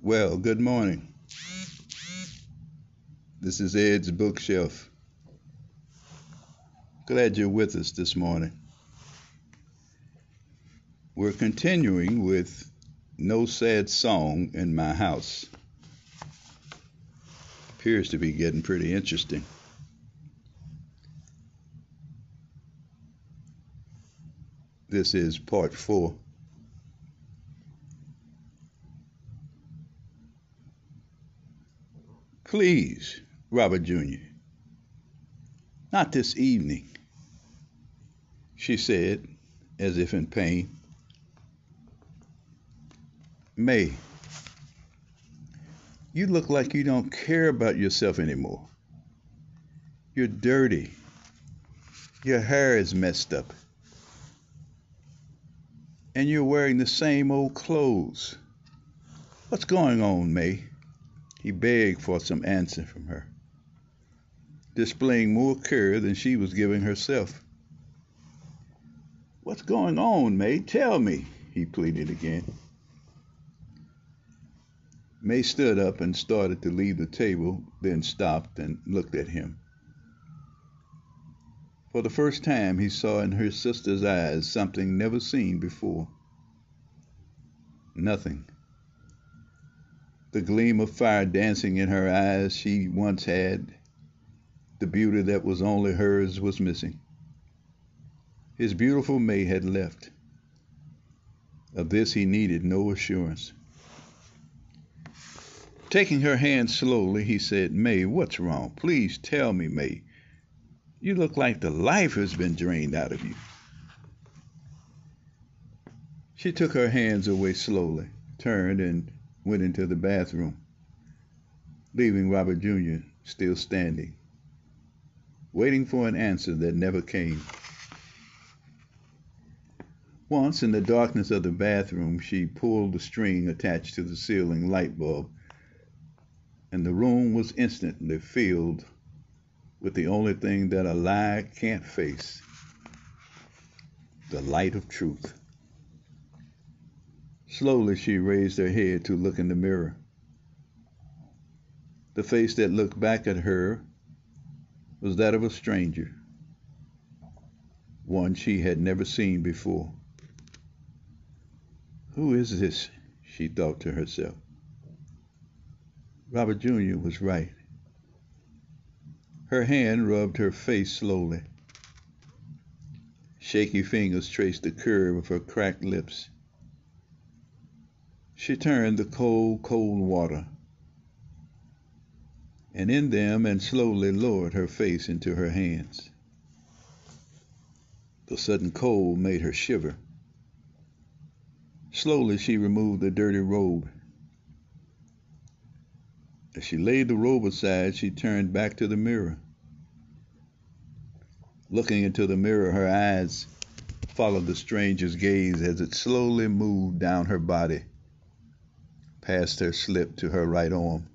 Well, good morning. This is Ed's Bookshelf. Glad you're with us this morning. We're continuing with No Sad Song in My House. Appears to be getting pretty interesting. This is part four. Please, Robert Jr., not this evening, she said, as if in pain. May, you look like you don't care about yourself anymore. You're dirty. Your hair is messed up. And you're wearing the same old clothes. What's going on, May? He begged for some answer from her, displaying more care than she was giving herself. What's going on, May? Tell me, he pleaded again. May stood up and started to leave the table, then stopped and looked at him. For the first time, he saw in her sister's eyes something never seen before. Nothing the gleam of fire dancing in her eyes she once had, the beauty that was only hers was missing. His beautiful May had left. Of this he needed no assurance. Taking her hand slowly, he said, May, what's wrong? Please tell me, May. You look like the life has been drained out of you. She took her hands away slowly, turned, and went into the bathroom, leaving Robert Jr. still standing, waiting for an answer that never came. Once, in the darkness of the bathroom, she pulled the string attached to the ceiling light bulb, and the room was instantly filled with the only thing that a lie can't face the light of truth. Slowly she raised her head to look in the mirror. The face that looked back at her was that of a stranger, one she had never seen before. Who is this? she thought to herself. Robert Jr. was right. Her hand rubbed her face slowly. Shaky fingers traced the curve of her cracked lips. She turned the cold, cold water, and in them and slowly lowered her face into her hands. The sudden cold made her shiver. Slowly she removed the dirty robe. As she laid the robe aside, she turned back to the mirror. Looking into the mirror, her eyes followed the stranger's gaze as it slowly moved down her body past her slip to her right arm.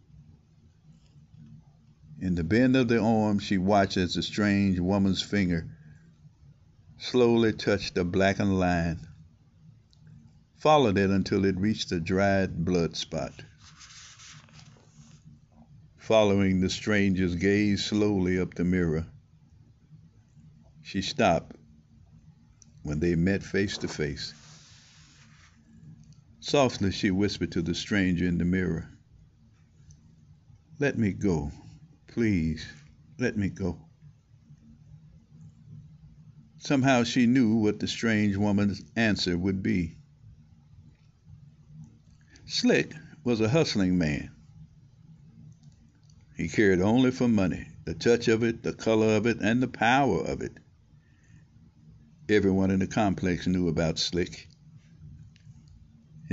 In the bend of the arm, she watched as the strange woman's finger slowly touched the blackened line, followed it until it reached a dried blood spot. Following the stranger's gaze slowly up the mirror, she stopped when they met face to face. Softly she whispered to the stranger in the mirror, Let me go. Please, let me go. Somehow she knew what the strange woman's answer would be. Slick was a hustling man. He cared only for money, the touch of it, the color of it, and the power of it. Everyone in the complex knew about Slick.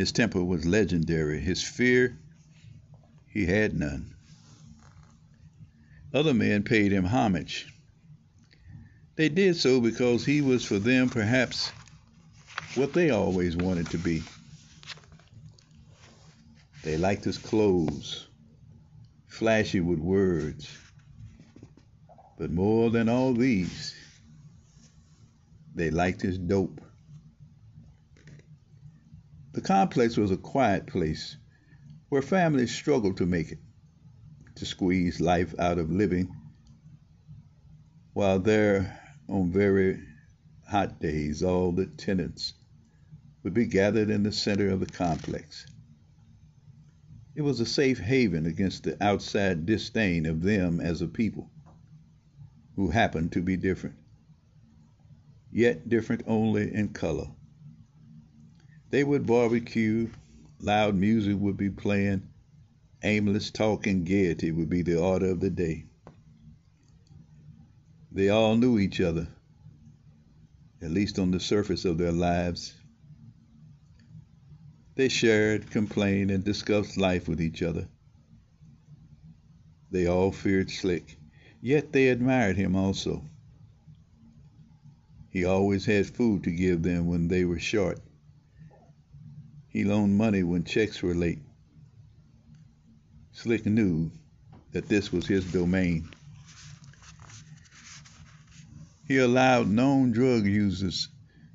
His temper was legendary. His fear, he had none. Other men paid him homage. They did so because he was for them perhaps what they always wanted to be. They liked his clothes, flashy with words. But more than all these, they liked his dope. The complex was a quiet place where families struggled to make it, to squeeze life out of living, while there, on very hot days, all the tenants would be gathered in the center of the complex. It was a safe haven against the outside disdain of them as a people who happened to be different, yet different only in color. They would barbecue, loud music would be playing, aimless talk and gaiety would be the order of the day. They all knew each other, at least on the surface of their lives. They shared, complained, and discussed life with each other. They all feared Slick, yet they admired him also. He always had food to give them when they were short. He loaned money when checks were late. Slick knew that this was his domain. He allowed known drug users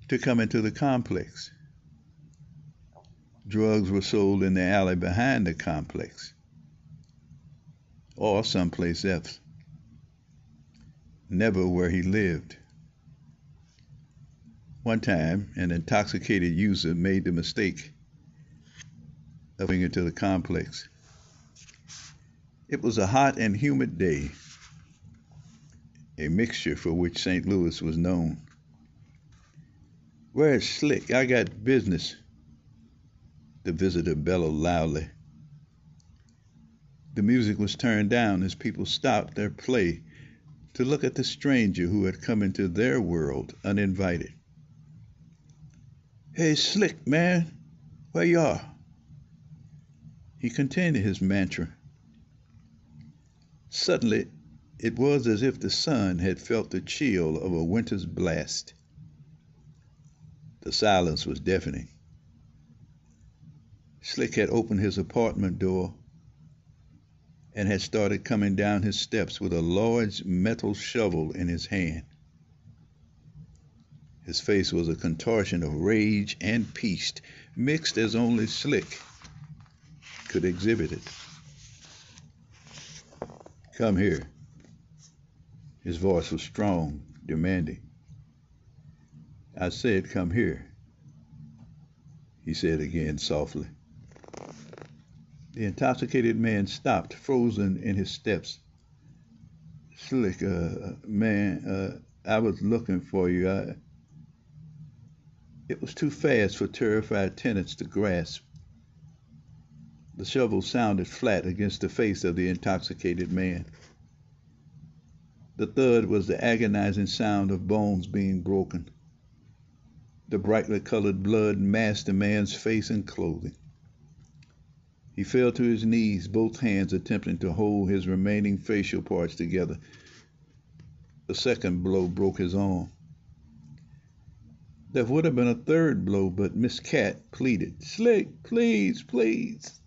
to come into the complex. Drugs were sold in the alley behind the complex or someplace else, never where he lived. One time, an intoxicated user made the mistake of into the complex. It was a hot and humid day a mixture for which St. Louis was known. Where's Slick? I got business, the visitor bellowed loudly. The music was turned down as people stopped their play to look at the stranger who had come into their world uninvited. Hey, Slick, man, where you are? He continued his mantra. Suddenly, it was as if the sun had felt the chill of a winter's blast. The silence was deafening. Slick had opened his apartment door and had started coming down his steps with a large metal shovel in his hand. His face was a contortion of rage and peace, mixed as only Slick could exhibit it. Come here. His voice was strong, demanding. I said, Come here, he said again softly. The intoxicated man stopped, frozen in his steps. Slick, uh, man, uh, I was looking for you. I... It was too fast for terrified tenants to grasp. The shovel sounded flat against the face of the intoxicated man. The thud was the agonizing sound of bones being broken. The brightly colored blood masked the man's face and clothing. He fell to his knees, both hands attempting to hold his remaining facial parts together. The second blow broke his arm. There would have been a third blow, but Miss Cat pleaded, Slick, please, please.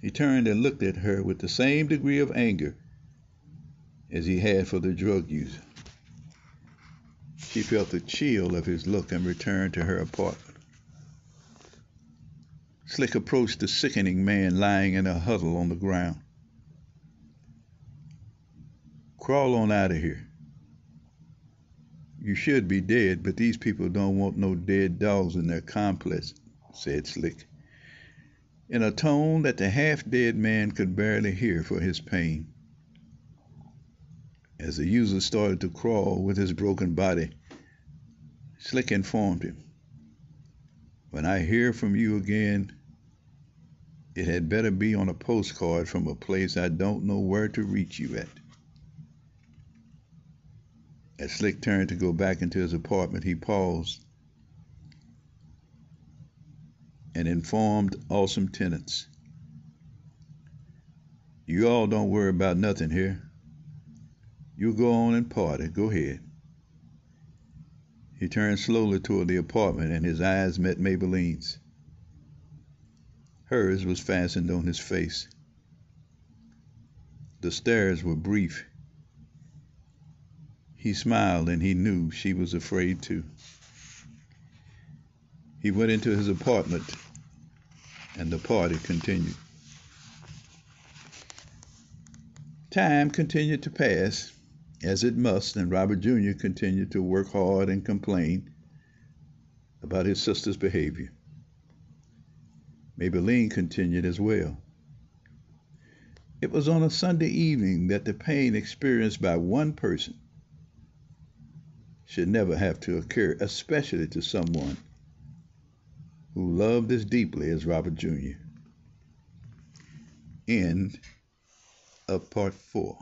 He turned and looked at her with the same degree of anger as he had for the drug user. She felt the chill of his look and returned to her apartment. Slick approached the sickening man lying in a huddle on the ground. Crawl on out of here. You should be dead, but these people don't want no dead dogs in their complex, said Slick, in a tone that the half dead man could barely hear for his pain. As the user started to crawl with his broken body, Slick informed him, When I hear from you again, it had better be on a postcard from a place I don't know where to reach you at. As Slick turned to go back into his apartment, he paused and informed awesome tenants. You all don't worry about nothing here. You go on and party. Go ahead. He turned slowly toward the apartment, and his eyes met Maybelline's. Hers was fastened on his face. The stares were brief. He smiled, and he knew she was afraid too. He went into his apartment and the party continued. Time continued to pass, as it must, and Robert Jr. continued to work hard and complain about his sister's behavior. Maybelline continued as well. It was on a Sunday evening that the pain experienced by one person should never have to occur, especially to someone who loved as deeply as Robert Jr. End of part four.